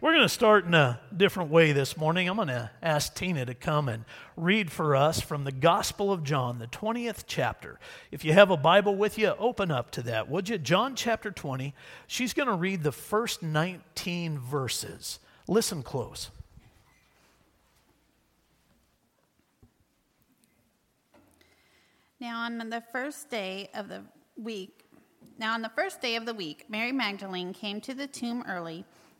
We're going to start in a different way this morning. I'm going to ask Tina to come and read for us from the Gospel of John, the 20th chapter. If you have a Bible with you, open up to that, would you? John chapter 20. She's going to read the first 19 verses. Listen close. Now, on the first day of the week, now on the first day of the week, Mary Magdalene came to the tomb early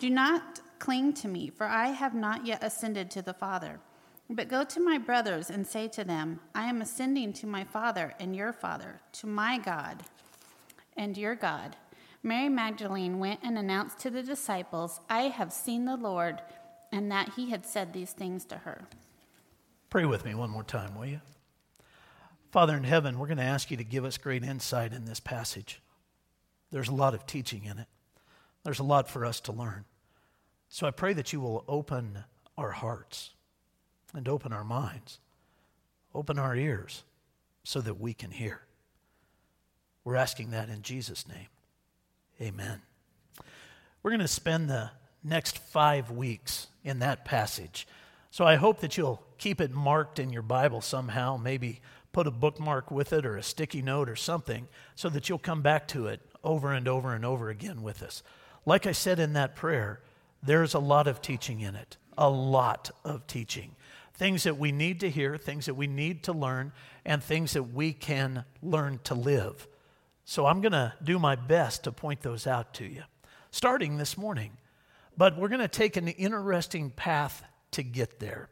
Do not cling to me, for I have not yet ascended to the Father. But go to my brothers and say to them, I am ascending to my Father and your Father, to my God and your God. Mary Magdalene went and announced to the disciples, I have seen the Lord, and that he had said these things to her. Pray with me one more time, will you? Father in heaven, we're going to ask you to give us great insight in this passage. There's a lot of teaching in it, there's a lot for us to learn. So I pray that you will open our hearts and open our minds, open our ears so that we can hear. We're asking that in Jesus' name. Amen. We're going to spend the next five weeks in that passage. So I hope that you'll keep it marked in your Bible somehow, maybe put a bookmark with it or a sticky note or something so that you'll come back to it over and over and over again with us. Like I said in that prayer, there's a lot of teaching in it, a lot of teaching. Things that we need to hear, things that we need to learn, and things that we can learn to live. So I'm going to do my best to point those out to you, starting this morning. But we're going to take an interesting path to get there.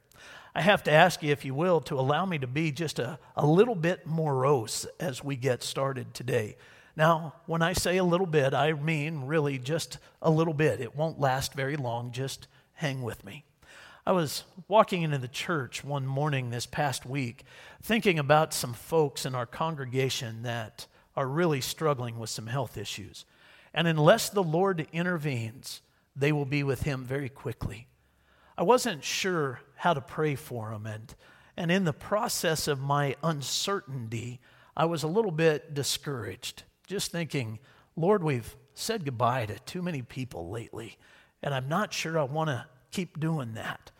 I have to ask you, if you will, to allow me to be just a, a little bit morose as we get started today. Now, when I say a little bit, I mean really just a little bit. It won't last very long. Just hang with me. I was walking into the church one morning this past week thinking about some folks in our congregation that are really struggling with some health issues. And unless the Lord intervenes, they will be with Him very quickly. I wasn't sure how to pray for them. And, and in the process of my uncertainty, I was a little bit discouraged, just thinking, Lord, we've said goodbye to too many people lately, and I'm not sure I want to keep doing that.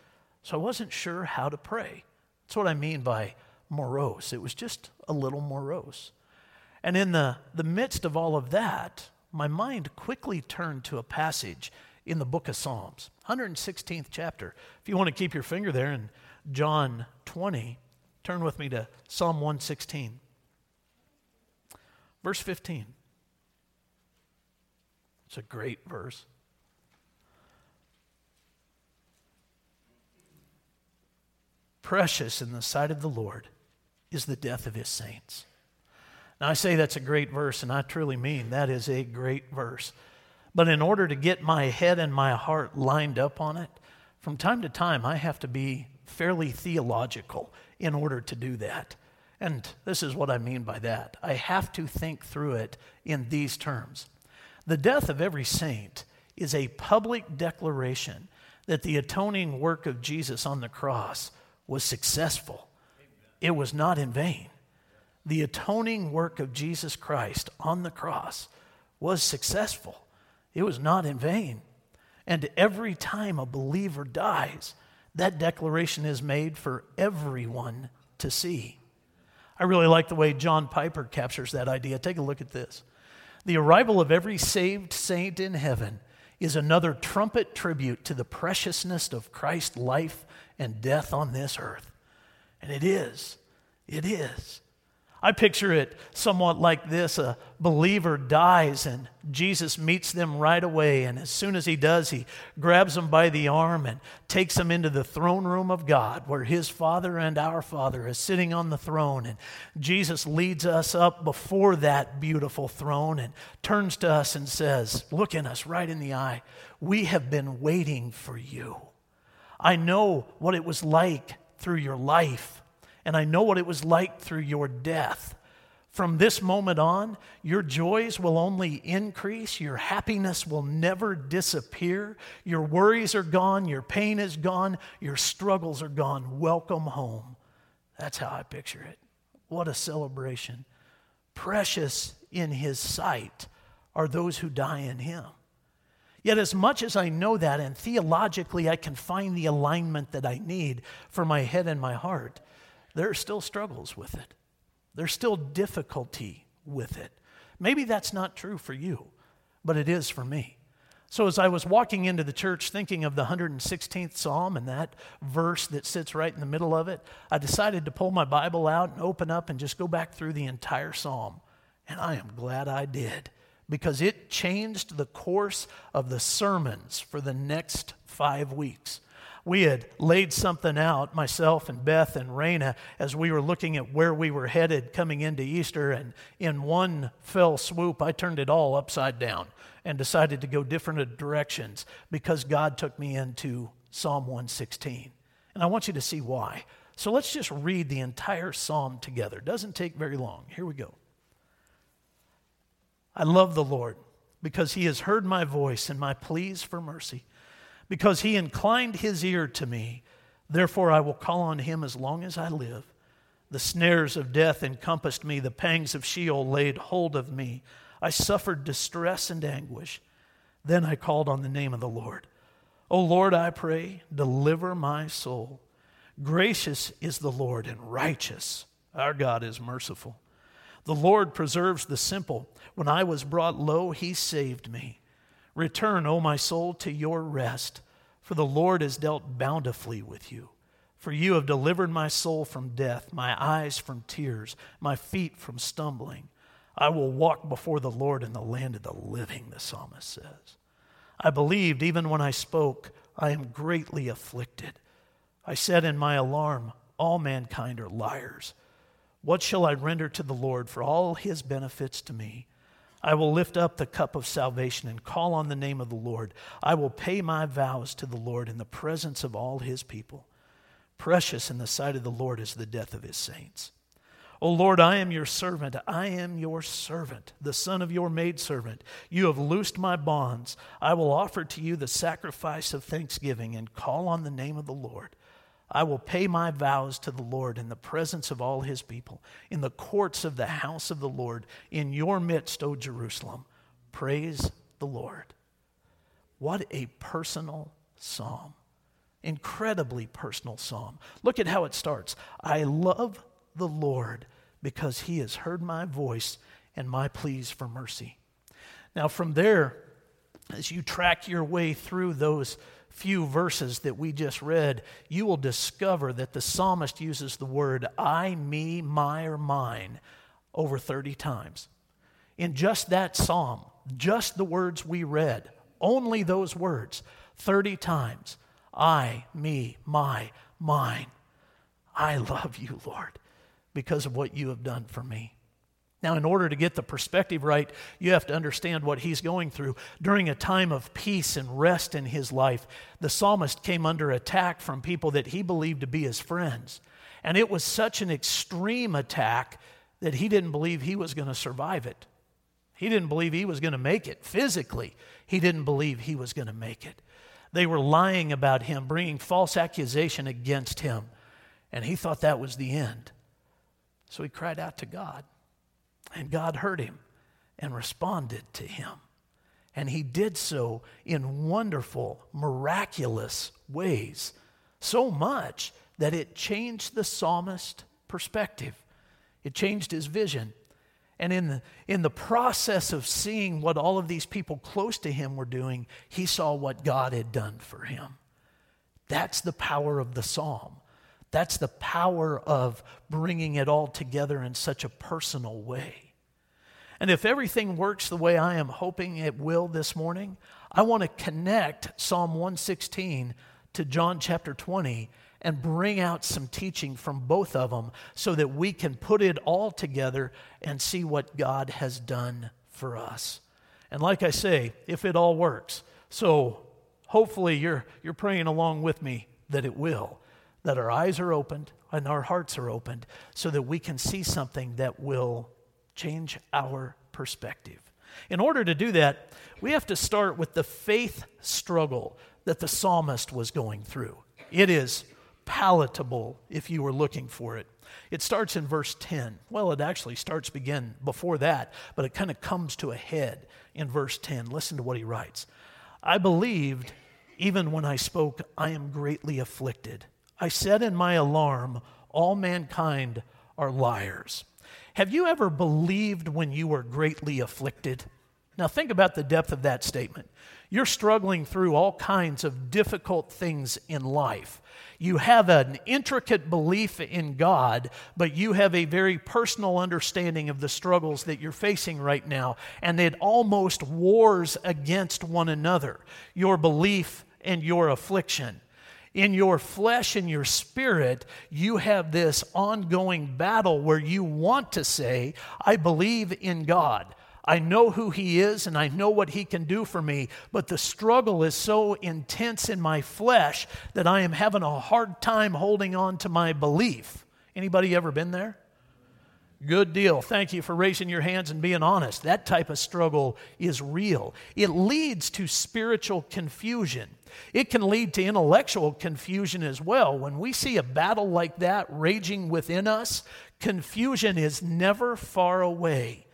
So I wasn't sure how to pray. That's what I mean by morose. It was just a little morose. And in the, the midst of all of that, my mind quickly turned to a passage in the book of Psalms, 116th chapter. If you want to keep your finger there in John 20, turn with me to Psalm 116, verse 15. It's a great verse. Precious in the sight of the Lord is the death of his saints. Now, I say that's a great verse, and I truly mean that is a great verse. But in order to get my head and my heart lined up on it, from time to time, I have to be fairly theological in order to do that. And this is what I mean by that. I have to think through it in these terms. The death of every saint is a public declaration that the atoning work of Jesus on the cross was successful. It was not in vain. The atoning work of Jesus Christ on the cross was successful. It was not in vain. And every time a believer dies, that declaration is made for everyone to see. I really like the way John Piper captures that idea. Take a look at this. The arrival of every saved saint in heaven is another trumpet tribute to the preciousness of Christ's life and death on this earth. And it is. It is. I picture it somewhat like this a believer dies, and Jesus meets them right away. And as soon as he does, he grabs them by the arm and takes them into the throne room of God, where his Father and our Father is sitting on the throne. And Jesus leads us up before that beautiful throne and turns to us and says, "Look Looking us right in the eye, we have been waiting for you. I know what it was like through your life and I know what it was like through your death. From this moment on, your joys will only increase. Your happiness will never disappear. Your worries are gone. Your pain is gone. Your struggles are gone. Welcome home. That's how I picture it. What a celebration. Precious in his sight are those who die in him. Yet, as much as I know that, and theologically I can find the alignment that I need for my head and my heart, there are still struggles with it. There's still difficulty with it. Maybe that's not true for you, but it is for me. So, as I was walking into the church thinking of the 116th Psalm and that verse that sits right in the middle of it, I decided to pull my Bible out and open up and just go back through the entire Psalm. And I am glad I did because it changed the course of the sermons for the next five weeks we had laid something out, myself and Beth and Raina, as we were looking at where we were headed coming into Easter. And in one fell swoop, I turned it all upside down and decided to go different directions because God took me into Psalm 116. And I want you to see why. So let's just read the entire psalm together. It doesn't take very long. Here we go. I love the Lord because he has heard my voice and my pleas for mercy because he inclined his ear to me. Therefore, I will call on him as long as I live. The snares of death encompassed me, the pangs of Sheol laid hold of me. I suffered distress and anguish. Then I called on the name of the Lord. O Lord, I pray, deliver my soul. Gracious is the Lord and righteous. Our God is merciful. The Lord preserves the simple. When I was brought low, he saved me. Return, O my soul, to your rest, for the Lord has dealt bountifully with you. For you have delivered my soul from death, my eyes from tears, my feet from stumbling. I will walk before the Lord in the land of the living, the psalmist says. I believed even when I spoke, I am greatly afflicted. I said in my alarm, All mankind are liars. What shall I render to the Lord for all his benefits to me? I will lift up the cup of salvation and call on the name of the Lord. I will pay my vows to the Lord in the presence of all his people. Precious in the sight of the Lord is the death of his saints. O Lord, I am your servant. I am your servant, the son of your maidservant. You have loosed my bonds. I will offer to you the sacrifice of thanksgiving and call on the name of the Lord. I will pay my vows to the Lord in the presence of all his people, in the courts of the house of the Lord, in your midst, O Jerusalem. Praise the Lord. What a personal psalm. Incredibly personal psalm. Look at how it starts. I love the Lord because he has heard my voice and my pleas for mercy. Now, from there, as you track your way through those few verses that we just read, you will discover that the psalmist uses the word I, me, my, or mine over 30 times. In just that psalm, just the words we read, only those words, 30 times I, me, my, mine. I love you, Lord, because of what you have done for me. Now, in order to get the perspective right, you have to understand what he's going through. During a time of peace and rest in his life, the psalmist came under attack from people that he believed to be his friends. And it was such an extreme attack that he didn't believe he was going to survive it. He didn't believe he was going to make it physically. He didn't believe he was going to make it. They were lying about him, bringing false accusation against him. And he thought that was the end. So he cried out to God. And God heard him and responded to him. And he did so in wonderful, miraculous ways. So much that it changed the psalmist's perspective, it changed his vision. And in the, in the process of seeing what all of these people close to him were doing, he saw what God had done for him. That's the power of the psalm. That's the power of bringing it all together in such a personal way. And if everything works the way I am hoping it will this morning, I want to connect Psalm 116 to John chapter 20 and bring out some teaching from both of them so that we can put it all together and see what God has done for us. And like I say, if it all works, so hopefully you're, you're praying along with me that it will that our eyes are opened and our hearts are opened so that we can see something that will change our perspective. In order to do that, we have to start with the faith struggle that the psalmist was going through. It is palatable if you were looking for it. It starts in verse 10. Well, it actually starts begin before that, but it kind of comes to a head in verse 10. Listen to what he writes. I believed even when I spoke, I am greatly afflicted. I said in my alarm, All mankind are liars. Have you ever believed when you were greatly afflicted? Now, think about the depth of that statement. You're struggling through all kinds of difficult things in life. You have an intricate belief in God, but you have a very personal understanding of the struggles that you're facing right now, and it almost wars against one another your belief and your affliction in your flesh and your spirit, you have this ongoing battle where you want to say, I believe in God. I know who He is and I know what He can do for me, but the struggle is so intense in my flesh that I am having a hard time holding on to my belief. Anybody ever been there? Good deal. Thank you for raising your hands and being honest. That type of struggle is real. It leads to spiritual confusion. It can lead to intellectual confusion as well. When we see a battle like that raging within us, confusion is never far away.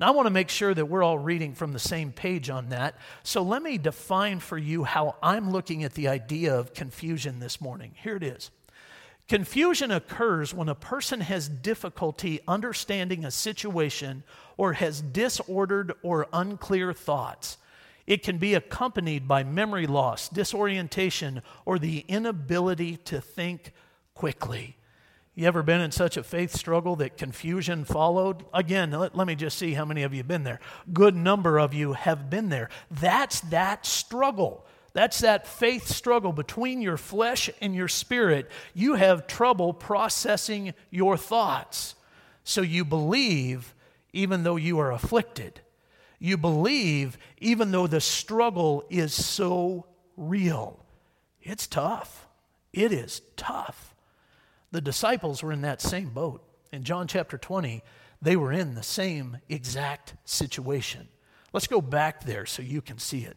Now, I want to make sure that we're all reading from the same page on that. So, let me define for you how I'm looking at the idea of confusion this morning. Here it is. Confusion occurs when a person has difficulty understanding a situation or has disordered or unclear thoughts. It can be accompanied by memory loss, disorientation, or the inability to think quickly. You ever been in such a faith struggle that confusion followed? Again, let, let, me just see how many of you have been there. Good number of you have been there. That's that struggle. That's that faith struggle between your flesh and your spirit. You have trouble processing your thoughts. So you believe even though you are afflicted. You believe even though the struggle is so real. It's tough. It is tough. The disciples were in that same boat. In John chapter 20, they were in the same exact situation. Let's go back there so you can see it.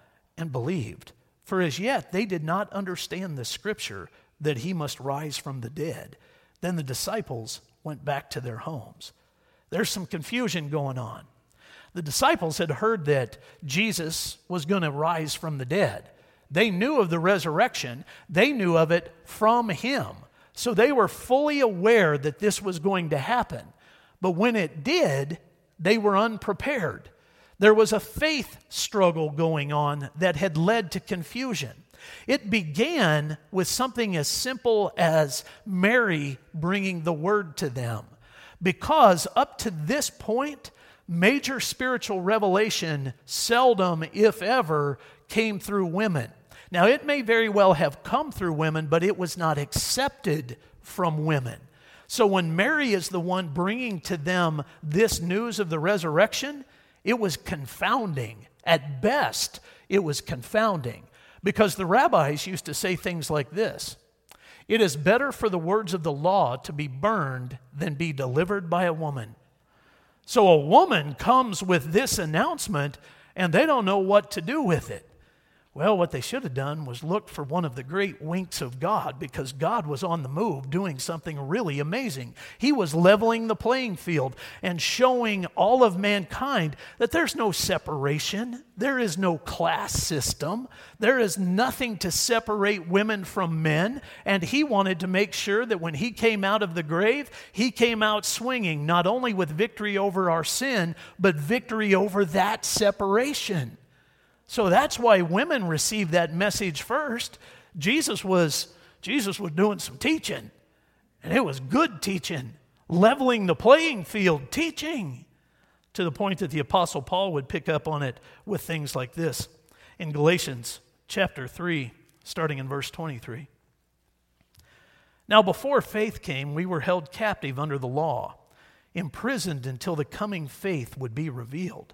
and believed. For as yet they did not understand the scripture that he must rise from the dead. Then the disciples went back to their homes. There's some confusion going on. The disciples had heard that Jesus was going to rise from the dead. They knew of the resurrection, they knew of it from him. So they were fully aware that this was going to happen. But when it did, they were unprepared. There was a faith struggle going on that had led to confusion. It began with something as simple as Mary bringing the word to them. Because up to this point, major spiritual revelation seldom, if ever, came through women. Now, it may very well have come through women, but it was not accepted from women. So, when Mary is the one bringing to them this news of the resurrection, it was confounding. At best, it was confounding because the rabbis used to say things like this It is better for the words of the law to be burned than be delivered by a woman. So, a woman comes with this announcement and they don't know what to do with it. Well, what they should have done was look for one of the great winks of God because God was on the move doing something really amazing. He was leveling the playing field and showing all of mankind that there's no separation, there is no class system, there is nothing to separate women from men. And He wanted to make sure that when He came out of the grave, He came out swinging, not only with victory over our sin, but victory over that separation. So that's why women received that message first. Jesus was Jesus was doing some teaching, and it was good teaching, leveling the playing field, teaching to the point that the apostle Paul would pick up on it with things like this in Galatians chapter 3 starting in verse 23. Now before faith came, we were held captive under the law, imprisoned until the coming faith would be revealed.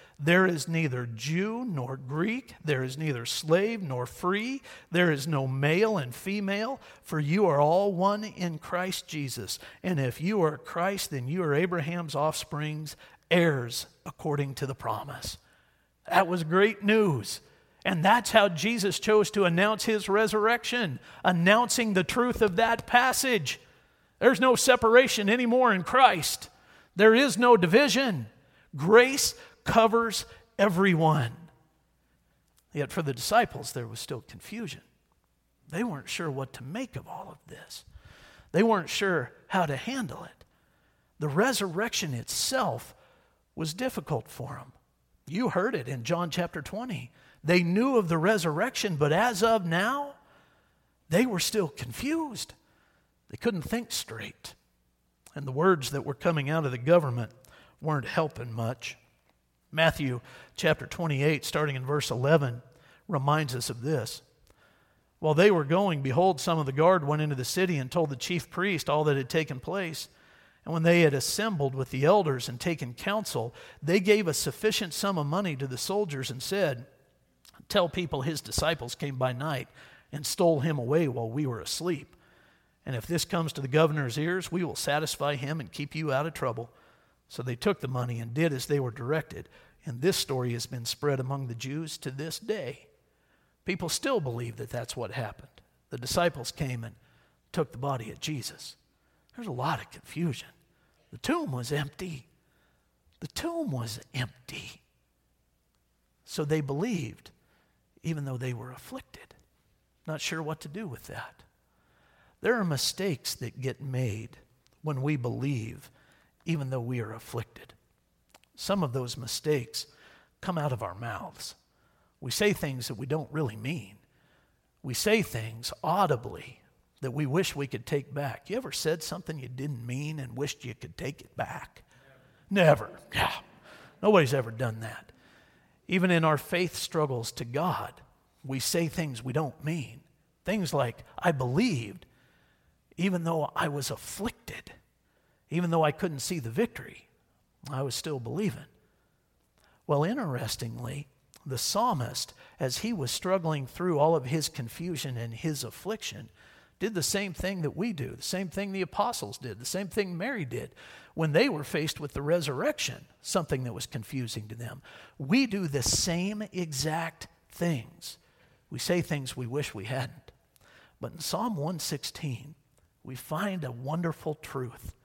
There is neither Jew nor Greek, there is neither slave nor free, there is no male and female, for you are all one in Christ Jesus. And if you are Christ, then you are Abraham's offsprings, heirs according to the promise. That was great news. And that's how Jesus chose to announce his resurrection, announcing the truth of that passage. There's no separation anymore in Christ, there is no division. Grace covers everyone. Yet for the disciples, there was still confusion. They weren't sure what to make of all of this, they weren't sure how to handle it. The resurrection itself was difficult for them. You heard it in John chapter 20. They knew of the resurrection, but as of now, they were still confused. They couldn't think straight. And the words that were coming out of the government weren't helping much. Matthew chapter 28, starting in verse 11, reminds us of this. While they were going, behold, some of the guard went into the city and told the chief priest all that had taken place. And when they had assembled with the elders and taken counsel, they gave a sufficient sum of money to the soldiers and said, Tell people his disciples came by night and stole him away while we were asleep. And if this comes to the governor's ears, we will satisfy him and keep you out of trouble. So they took the money and did as they were directed. And this story has been spread among the Jews to this day. People still believe that that's what happened. The disciples came and took the body of Jesus. There's a lot of confusion. The tomb was empty. The tomb was empty. So they believed, even though they were afflicted. Not sure what to do with that. There are mistakes that get made when we believe even though we are afflicted. Some of those mistakes come out of our mouths. We say things that we don't really mean. We say things audibly that we wish we could take back. You ever said something you didn't mean and wished you could take it back? Never. Never. Yeah. Nobody's ever done that. Even in our faith struggles to God, we say things we don't mean. Things like, I believed, even though I was afflicted, even though I couldn't see the victory, I was still believing. Well, interestingly, the psalmist, as he was struggling through all of his confusion and his affliction, did the same thing that we do, the same thing the apostles did, the same thing Mary did when they were faced with the resurrection, something that was confusing to them. We do the same exact things. We say things we wish we hadn't. But in Psalm 116, we find a wonderful truth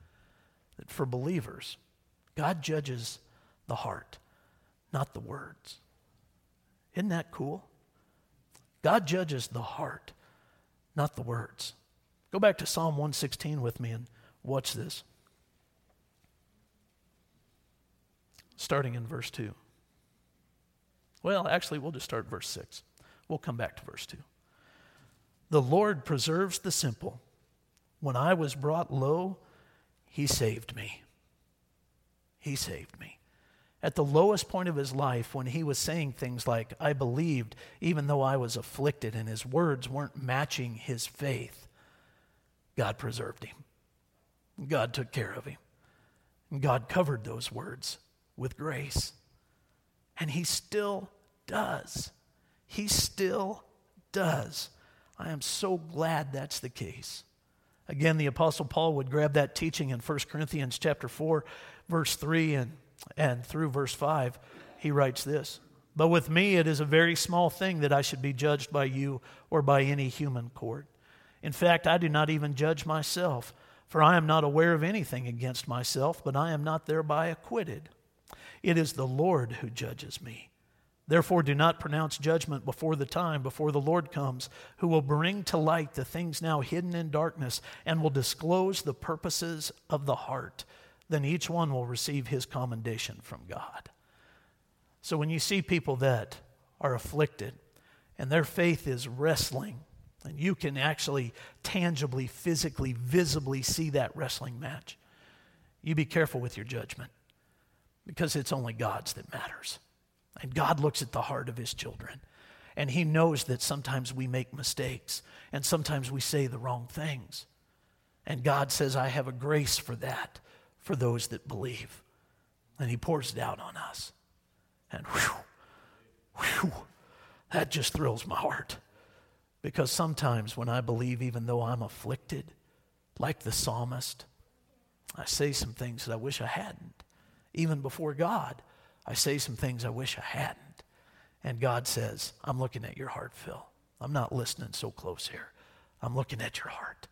that for believers, God judges the heart, not the words. Isn't that cool? God judges the heart, not the words. Go back to Psalm 116 with me and watch this. Starting in verse 2. Well, actually, we'll just start verse 6. We'll come back to verse 2. The Lord preserves the simple. When I was brought low, he saved me. He saved me. At the lowest point of his life, when he was saying things like, I believed, even though I was afflicted, and his words weren't matching his faith, God preserved him. God took care of him. God covered those words with grace. And he still does. He still does. I am so glad that's the case. Again, the apostle Paul would grab that teaching in 1 Corinthians chapter 4, verse 3 and, and through verse 5. He writes this, "But with me it is a very small thing that I should be judged by you or by any human court. In fact, I do not even judge myself, for I am not aware of anything against myself, but I am not thereby acquitted. It is the Lord who judges me." Therefore, do not pronounce judgment before the time, before the Lord comes, who will bring to light the things now hidden in darkness and will disclose the purposes of the heart. Then each one will receive his commendation from God. So when you see people that are afflicted and their faith is wrestling, and you can actually tangibly, physically, visibly see that wrestling match, you be careful with your judgment because it's only God's that matters. And God looks at the heart of his children. And he knows that sometimes we make mistakes and sometimes we say the wrong things. And God says, I have a grace for that for those that believe. And he pours it out on us. And whew, whew, that just thrills my heart. Because sometimes when I believe, even though I'm afflicted, like the psalmist, I say some things that I wish I hadn't, even before God. I say some things I wish I hadn't. And God says, I'm looking at your heart, Phil. I'm not listening so close here. I'm looking at your heart.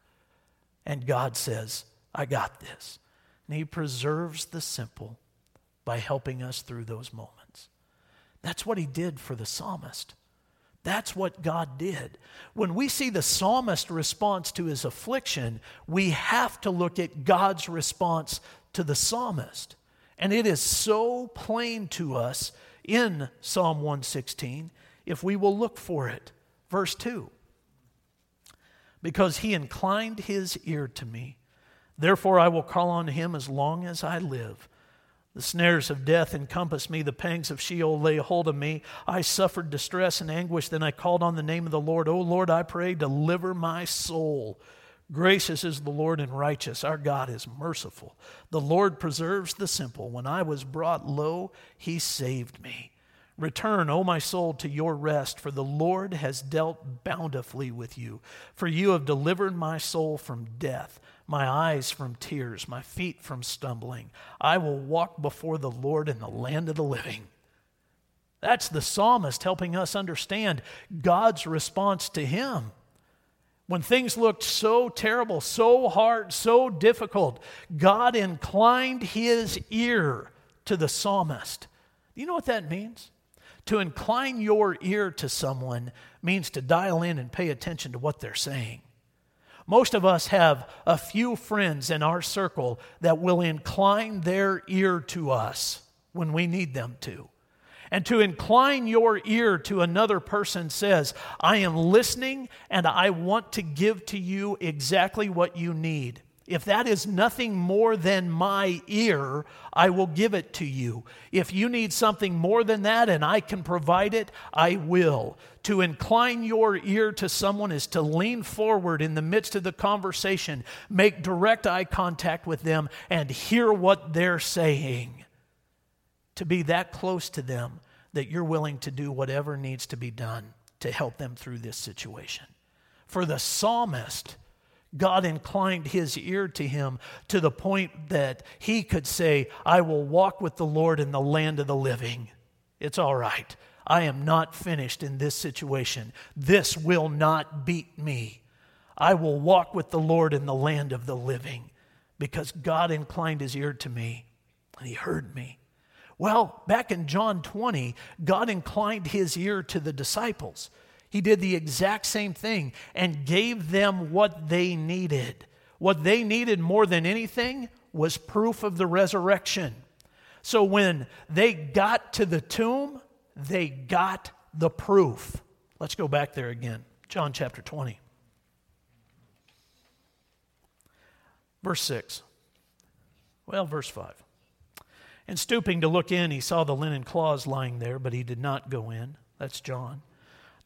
And God says, I got this. And He preserves the simple by helping us through those moments. That's what He did for the psalmist. That's what God did. When we see the psalmist response to his affliction, we have to look at God's response to the psalmist. And it is so plain to us in Psalm 116 if we will look for it. Verse 2 Because he inclined his ear to me, therefore I will call on him as long as I live. The snares of death encompassed me, the pangs of Sheol lay hold of me. I suffered distress and anguish, then I called on the name of the Lord. O Lord, I pray, deliver my soul. Gracious is the Lord and righteous. Our God is merciful. The Lord preserves the simple. When I was brought low, he saved me. Return, O my soul, to your rest, for the Lord has dealt bountifully with you. For you have delivered my soul from death, my eyes from tears, my feet from stumbling. I will walk before the Lord in the land of the living. That's the psalmist helping us understand God's response to him. When things looked so terrible, so hard, so difficult, God inclined his ear to the psalmist. Do you know what that means? To incline your ear to someone means to dial in and pay attention to what they're saying. Most of us have a few friends in our circle that will incline their ear to us when we need them to. And to incline your ear to another person says, I am listening and I want to give to you exactly what you need. If that is nothing more than my ear, I will give it to you. If you need something more than that and I can provide it, I will. To incline your ear to someone is to lean forward in the midst of the conversation, make direct eye contact with them, and hear what they're saying. To be that close to them that you're willing to do whatever needs to be done to help them through this situation. For the psalmist, God inclined his ear to him to the point that he could say, I will walk with the Lord in the land of the living. It's all right. I am not finished in this situation. This will not beat me. I will walk with the Lord in the land of the living because God inclined his ear to me and he heard me. Well, back in John 20, God inclined his ear to the disciples. He did the exact same thing and gave them what they needed. What they needed more than anything was proof of the resurrection. So when they got to the tomb, they got the proof. Let's go back there again. John chapter 20. Verse 6. Well, verse 5. And stooping to look in, he saw the linen cloths lying there, but he did not go in. That's John.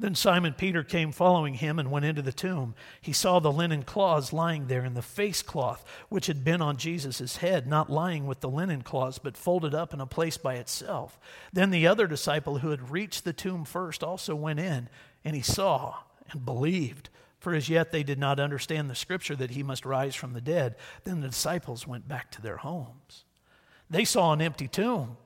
Then Simon Peter came following him and went into the tomb. He saw the linen cloths lying there, and the face cloth which had been on Jesus' head, not lying with the linen cloths, but folded up in a place by itself. Then the other disciple who had reached the tomb first also went in, and he saw and believed. For as yet they did not understand the scripture that he must rise from the dead. Then the disciples went back to their homes. They saw an empty tomb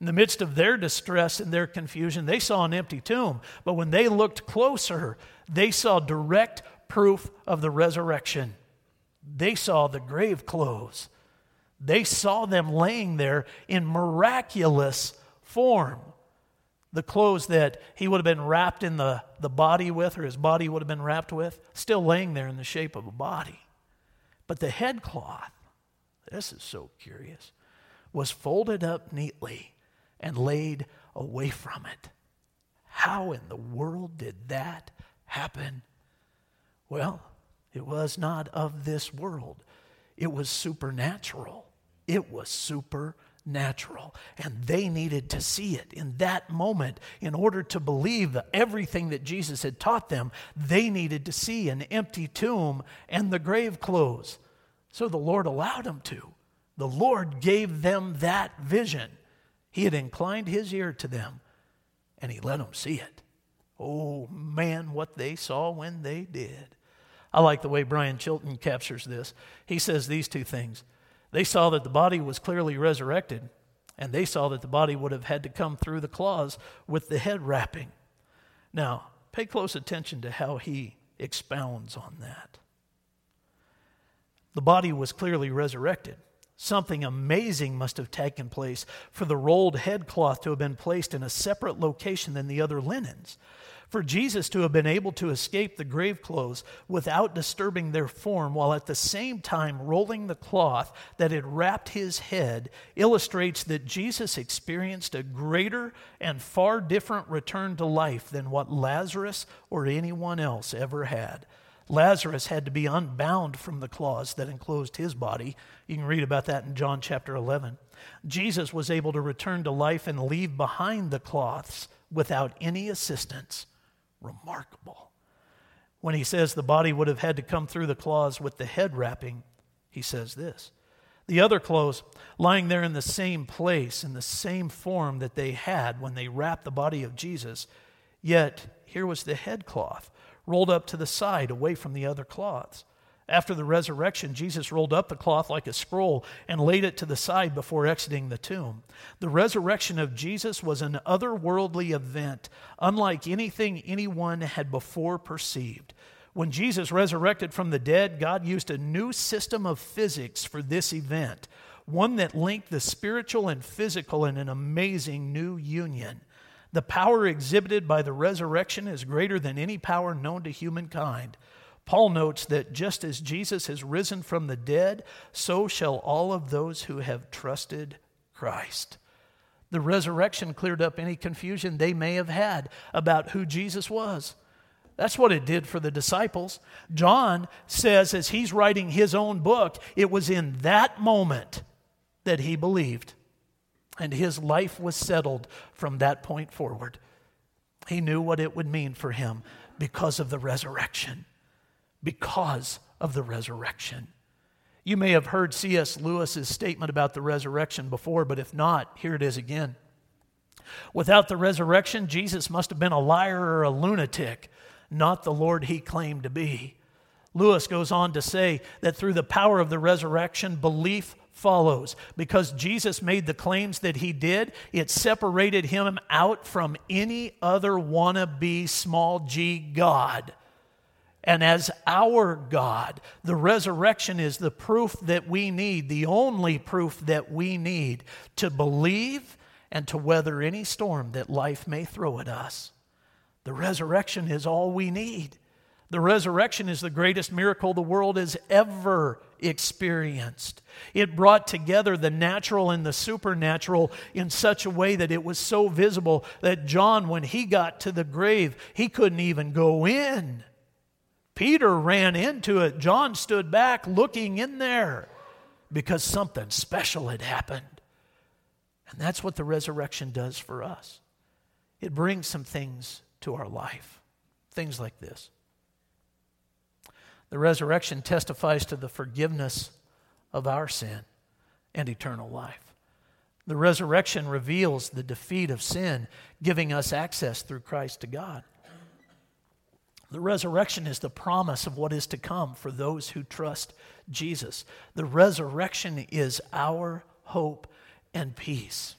in the midst of their distress and their confusion, they saw an empty tomb. But when they looked closer, they saw direct proof of the resurrection. They saw the grave clothes. They saw them laying there in miraculous form. The clothes that he would have been wrapped in the, the body with, or his body would have been wrapped with, still laying there in the shape of a body. But the headcloth, this is so curious, was folded up neatly and laid away from it. How in the world did that happen? Well, it was not of this world, it was supernatural. It was supernatural. And they needed to see it in that moment in order to believe everything that Jesus had taught them. They needed to see an empty tomb and the grave clothes. So the Lord allowed them to. The Lord gave them that vision. He had inclined his ear to them and he let them see it. Oh man, what they saw when they did. I like the way Brian Chilton captures this. He says these two things. They saw that the body was clearly resurrected, and they saw that the body would have had to come through the claws with the head wrapping. Now, pay close attention to how he expounds on that. The body was clearly resurrected. Something amazing must have taken place for the rolled headcloth to have been placed in a separate location than the other linens. For Jesus to have been able to escape the grave clothes without disturbing their form, while at the same time rolling the cloth that had wrapped his head, illustrates that Jesus experienced a greater and far different return to life than what Lazarus or anyone else ever had. Lazarus had to be unbound from the claws that enclosed his body. You can read about that in John chapter 11. Jesus was able to return to life and leave behind the cloths without any assistance. Remarkable. When he says the body would have had to come through the claws with the head wrapping, he says this. The other clothes lying there in the same place, in the same form that they had when they wrapped the body of Jesus, yet here was the head cloth rolled up to the side away from the other cloths. After the resurrection, Jesus rolled up the cloth like a scroll and laid it to the side before exiting the tomb. The resurrection of Jesus was an otherworldly event, unlike anything anyone had before perceived. When Jesus resurrected from the dead, God used a new system of physics for this event, one that linked the spiritual and physical in an amazing new union. The power exhibited by the resurrection is greater than any power known to humankind. Paul notes that just as Jesus has risen from the dead, so shall all of those who have trusted Christ. The resurrection cleared up any confusion they may have had about who Jesus was. That's what it did for the disciples. John says, as he's writing his own book, it was in that moment that he believed. And his life was settled from that point forward. He knew what it would mean for him because of the resurrection. Because of the resurrection. You may have heard C.S. Lewis's statement about the resurrection before, but if not, here it is again. Without the resurrection, Jesus must have been a liar or a lunatic not the Lord he claimed to be. Lewis goes on to say that through the power of the resurrection, belief follows. Because Jesus made the claims that he did, it separated him out from any other wannabe small g God. And as our God, the resurrection is the proof that we need, the only proof that we need to believe and to weather any storm that life may throw at us. The resurrection is all we need. The resurrection is the greatest miracle the world has ever experienced. It brought together the natural and the supernatural in such a way that it was so visible that John, when he got to the grave, he couldn't even go in. Peter ran into it. John stood back looking in there because something special had happened. And that's what the resurrection does for us. It brings some things to our life. Things like this. The resurrection testifies to the forgiveness of our sin and eternal life. The resurrection reveals the defeat of sin, giving us access through Christ to God. The resurrection is the promise of what is to come for those who trust Jesus. The resurrection is our hope and peace.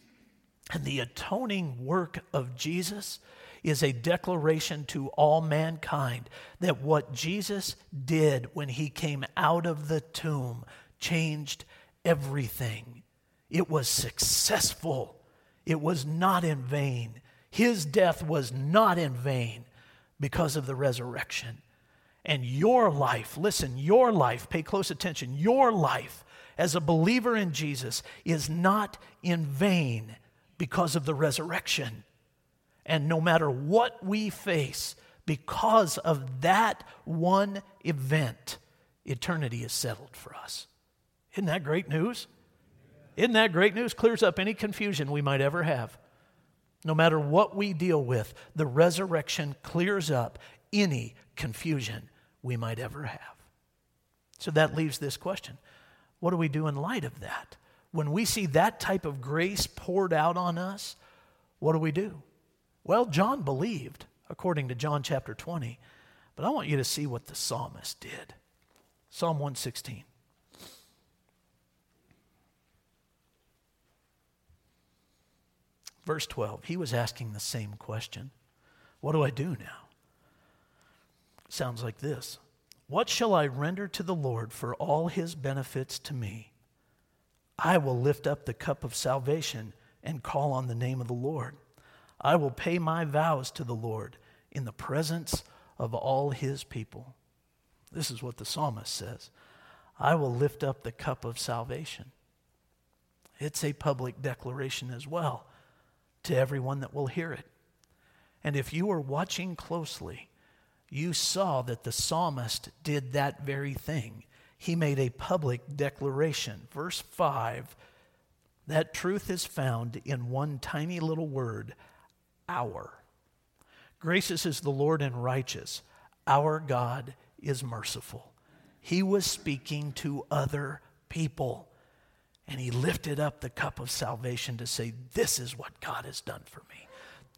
And the atoning work of Jesus is a declaration to all mankind that what Jesus did when he came out of the tomb changed everything. It was successful, it was not in vain. His death was not in vain because of the resurrection. And your life, listen, your life, pay close attention, your life as a believer in Jesus is not in vain because of the resurrection. And no matter what we face, because of that one event, eternity is settled for us. Isn't that great news? Isn't that great news? Clears up any confusion we might ever have. No matter what we deal with, the resurrection clears up any confusion we might ever have. So that leaves this question What do we do in light of that? When we see that type of grace poured out on us, what do we do? Well, John believed, according to John chapter 20. But I want you to see what the psalmist did. Psalm 116. Verse 12, he was asking the same question What do I do now? Sounds like this What shall I render to the Lord for all his benefits to me? I will lift up the cup of salvation and call on the name of the Lord. I will pay my vows to the Lord in the presence of all his people. This is what the psalmist says I will lift up the cup of salvation. It's a public declaration as well to everyone that will hear it. And if you were watching closely, you saw that the psalmist did that very thing. He made a public declaration. Verse 5 that truth is found in one tiny little word Gracious is the Lord and righteous. Our God is merciful. He was speaking to other people. And he lifted up the cup of salvation to say, This is what God has done for me.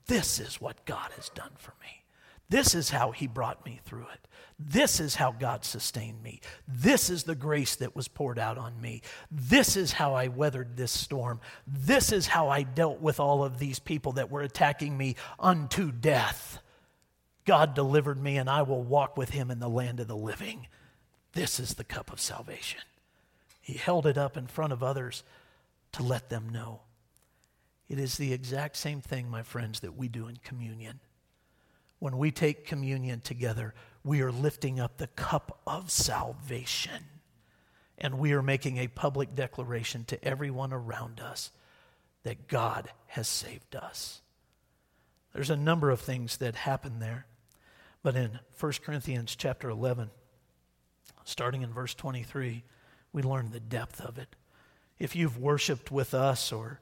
This is what God has done for me. This is how he brought me through it. This is how God sustained me. This is the grace that was poured out on me. This is how I weathered this storm. This is how I dealt with all of these people that were attacking me unto death. God delivered me, and I will walk with him in the land of the living. This is the cup of salvation. He held it up in front of others to let them know. It is the exact same thing, my friends, that we do in communion when we take communion together, we are lifting up the cup of salvation. And we are making a public declaration to everyone around us that God has saved us. There's a number of things that happen there. But in 1 Corinthians chapter 11, starting in verse 23, we learn the depth of it. If you've worshiped with us or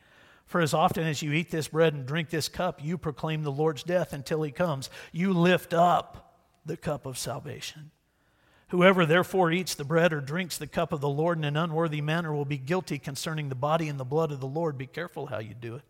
For as often as you eat this bread and drink this cup, you proclaim the Lord's death until he comes. You lift up the cup of salvation. Whoever therefore eats the bread or drinks the cup of the Lord in an unworthy manner will be guilty concerning the body and the blood of the Lord. Be careful how you do it.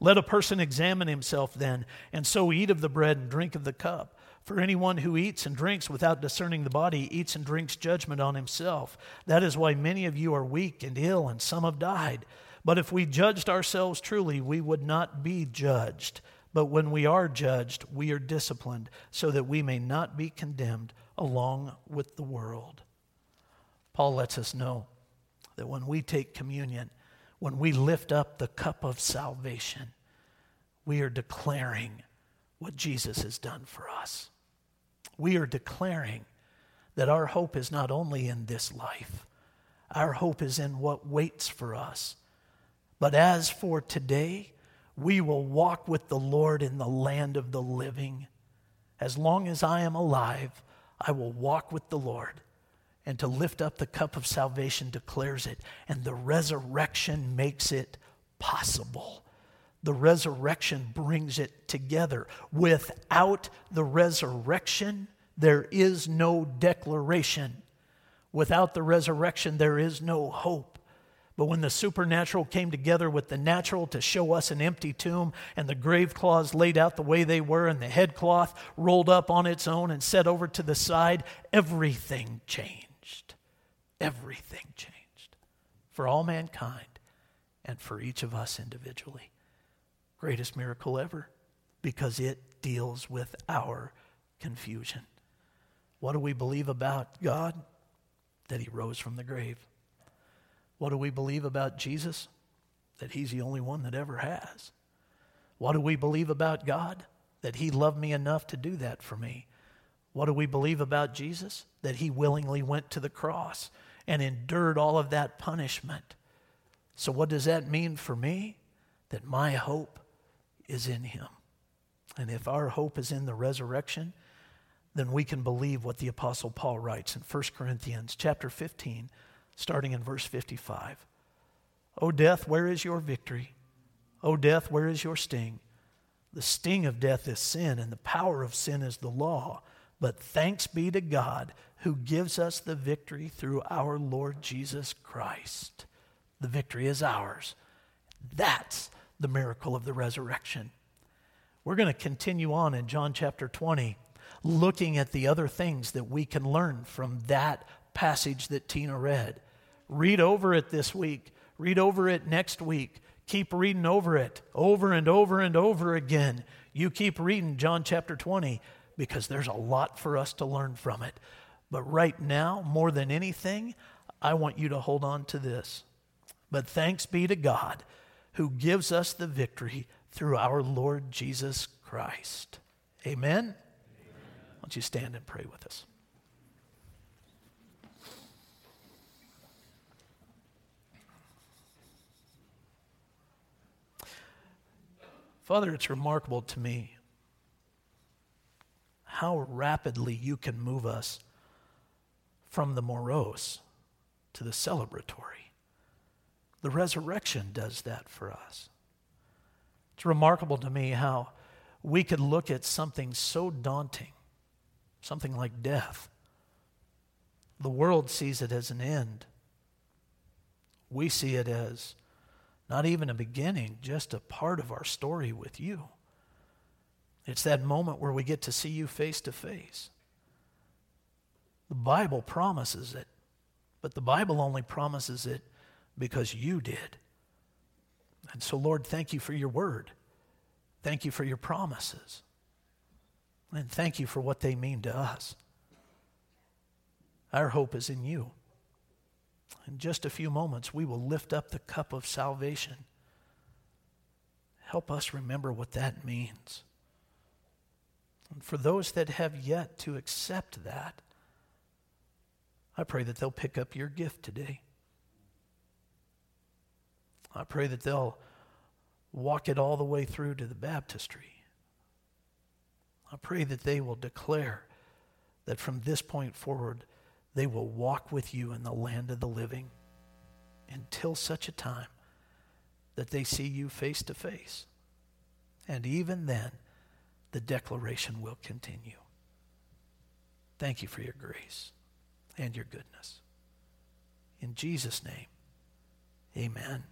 Let a person examine himself then, and so eat of the bread and drink of the cup. For anyone who eats and drinks without discerning the body eats and drinks judgment on himself. That is why many of you are weak and ill, and some have died. But if we judged ourselves truly, we would not be judged. But when we are judged, we are disciplined, so that we may not be condemned along with the world. Paul lets us know that when we take communion, when we lift up the cup of salvation, we are declaring what Jesus has done for us. We are declaring that our hope is not only in this life, our hope is in what waits for us. But as for today, we will walk with the Lord in the land of the living. As long as I am alive, I will walk with the Lord. And to lift up the cup of salvation declares it, and the resurrection makes it possible. The resurrection brings it together. Without the resurrection, there is no declaration. Without the resurrection, there is no hope. But when the supernatural came together with the natural to show us an empty tomb and the grave cloths laid out the way they were and the headcloth rolled up on its own and set over to the side, everything changed. Everything changed for all mankind and for each of us individually. Greatest miracle ever because it deals with our confusion. What do we believe about God? That he rose from the grave. What do we believe about Jesus? That he's the only one that ever has. What do we believe about God? That he loved me enough to do that for me. What do we believe about Jesus? That he willingly went to the cross and endured all of that punishment. So, what does that mean for me? That my hope is in him. And if our hope is in the resurrection, then we can believe what the apostle Paul writes in 1 Corinthians chapter 15 starting in verse 55. O death, where is your victory? O death, where is your sting? The sting of death is sin, and the power of sin is the law. But thanks be to God who gives us the victory through our Lord Jesus Christ. The victory is ours. That's the miracle of the resurrection. We're going to continue on in John chapter 20, looking at the other things that we can learn from that passage that Tina read. Read over it this week. Read over it next week. Keep reading over it over and over and over again. You keep reading John chapter 20 because there's a lot for us to learn from it. But right now, more than anything, I want you to hold on to this. But thanks be to God who gives us the victory through our Lord Jesus Christ. Amen? Amen. Why don't you stand and pray with us? Father, it's remarkable to me how rapidly you can move us from the morose to the celebratory. The resurrection does that for us. It's remarkable to me how we could look at something so daunting, something like death. The world sees it as an end. We see it as not even a beginning, just a part of our story with you. It's that moment where we get to see you face to face. The Bible promises it, but the Bible only promises it because you did. And so, Lord, thank you for your word. Thank you for your promises. And thank you for what they mean to us. Our hope is in you. In just a few moments, we will lift up the cup of salvation. Help us remember what that means. And for those that have yet to accept that, I pray that they'll pick up your gift today. I pray that they'll walk it all the way through to the baptistry. I pray that they will declare that from this point forward, they will walk with you in the land of the living until such a time that they see you face to face. And even then, the declaration will continue. Thank you for your grace and your goodness. In Jesus' name, amen.